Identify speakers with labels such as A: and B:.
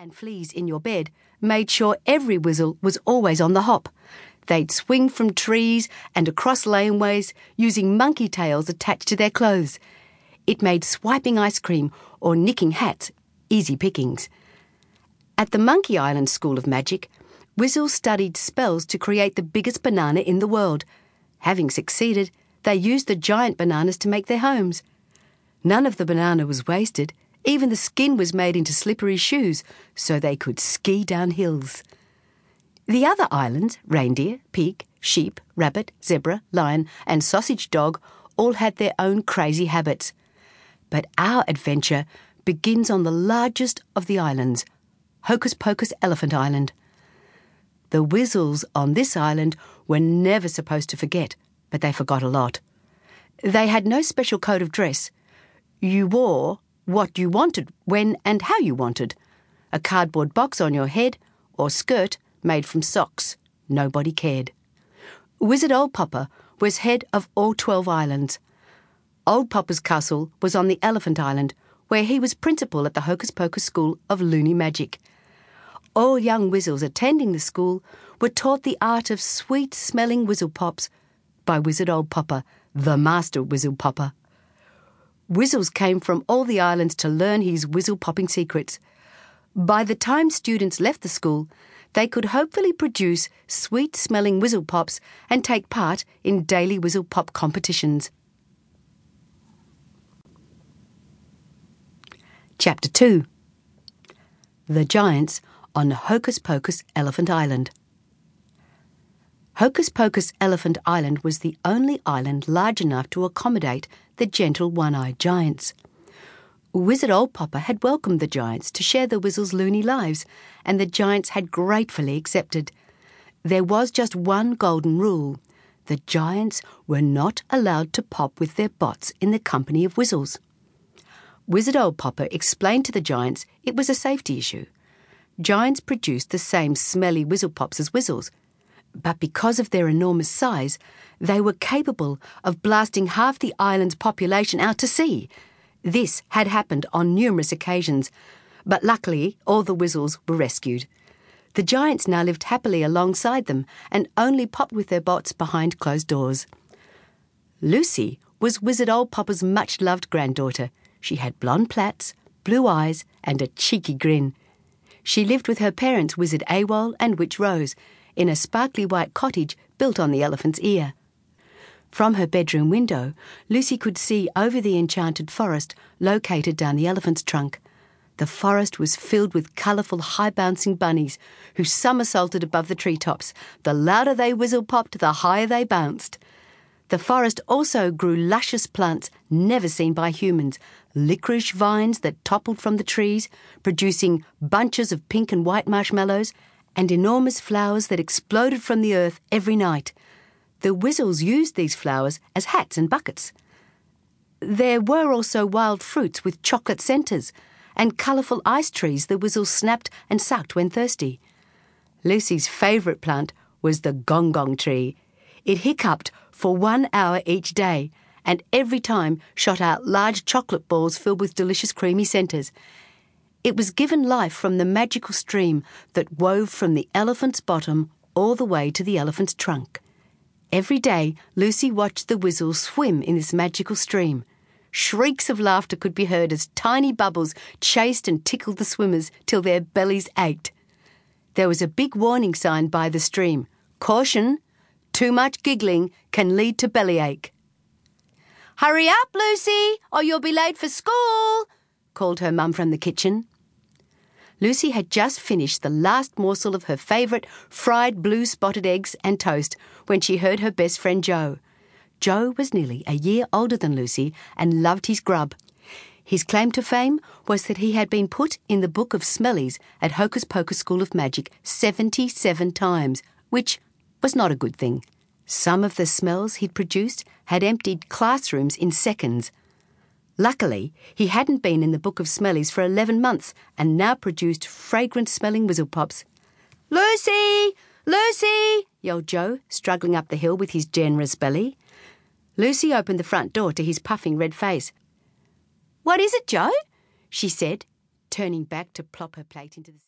A: and fleas in your bed made sure every Wizzle was always on the hop. They'd swing from trees and across laneways using monkey tails attached to their clothes. It made swiping ice cream or nicking hats easy pickings. At the Monkey Island School of Magic, Wizzle studied spells to create the biggest banana in the world. Having succeeded, they used the giant bananas to make their homes. None of the banana was wasted. Even the skin was made into slippery shoes so they could ski down hills. The other islands, reindeer, pig, sheep, rabbit, zebra, lion, and sausage dog, all had their own crazy habits. But our adventure begins on the largest of the islands, Hocus Pocus Elephant Island. The Wizzles on this island were never supposed to forget, but they forgot a lot. They had no special code of dress. You wore what you wanted, when and how you wanted. A cardboard box on your head or skirt made from socks. Nobody cared. Wizard Old Popper was head of all 12 islands. Old Popper's castle was on the Elephant Island, where he was principal at the Hocus Pocus School of Loony Magic. All young Wizzles attending the school were taught the art of sweet smelling Wizzle Pops by Wizard Old Popper, the master Wizzle Popper. Wizzles came from all the islands to learn his Wizzle popping secrets. By the time students left the school, they could hopefully produce sweet smelling Wizzle Pops and take part in daily Wizzle Pop competitions. Chapter 2 The Giants on Hocus Pocus Elephant Island. Hocus Pocus Elephant Island was the only island large enough to accommodate the gentle one eyed giants. Wizard Old Popper had welcomed the giants to share the Wizzles' loony lives, and the giants had gratefully accepted. There was just one golden rule the giants were not allowed to pop with their bots in the company of Wizzles. Wizard Old Popper explained to the giants it was a safety issue. Giants produced the same smelly Wizzle Pops as Wizzles, but because of their enormous size, they were capable of blasting half the island's population out to sea. This had happened on numerous occasions, but luckily all the Wizzles were rescued. The giants now lived happily alongside them and only popped with their bots behind closed doors. Lucy was Wizard Old Popper's much loved granddaughter. She had blonde plaits, blue eyes, and a cheeky grin. She lived with her parents, Wizard Awol and Witch Rose, in a sparkly white cottage built on the elephant's ear. From her bedroom window, Lucy could see over the enchanted forest located down the elephant's trunk. The forest was filled with colourful, high bouncing bunnies who somersaulted above the treetops. The louder they Wizzle popped, the higher they bounced. The forest also grew luscious plants never seen by humans licorice vines that toppled from the trees, producing bunches of pink and white marshmallows, and enormous flowers that exploded from the earth every night. The Wizzles used these flowers as hats and buckets. There were also wild fruits with chocolate centres and colourful ice trees the Wizzles snapped and sucked when thirsty. Lucy's favourite plant was the gong gong tree. It hiccuped for one hour each day and every time shot out large chocolate balls filled with delicious creamy centres. It was given life from the magical stream that wove from the elephant's bottom all the way to the elephant's trunk. Every day, Lucy watched the Wizzles swim in this magical stream. Shrieks of laughter could be heard as tiny bubbles chased and tickled the swimmers till their bellies ached. There was a big warning sign by the stream Caution! Too much giggling can lead to bellyache. Hurry up, Lucy, or you'll be late for school, called her mum from the kitchen. Lucy had just finished the last morsel of her favourite fried blue spotted eggs and toast when she heard her best friend Joe. Joe was nearly a year older than Lucy and loved his grub. His claim to fame was that he had been put in the Book of Smellies at Hocus Pocus School of Magic 77 times, which was not a good thing. Some of the smells he'd produced had emptied classrooms in seconds. Luckily, he hadn't been in the Book of Smellies for 11 months and now produced fragrant smelling Wizzle Pops. Lucy! Lucy! yelled Joe, struggling up the hill with his generous belly. Lucy opened the front door to his puffing red face. What is it, Joe? she said, turning back to plop her plate into the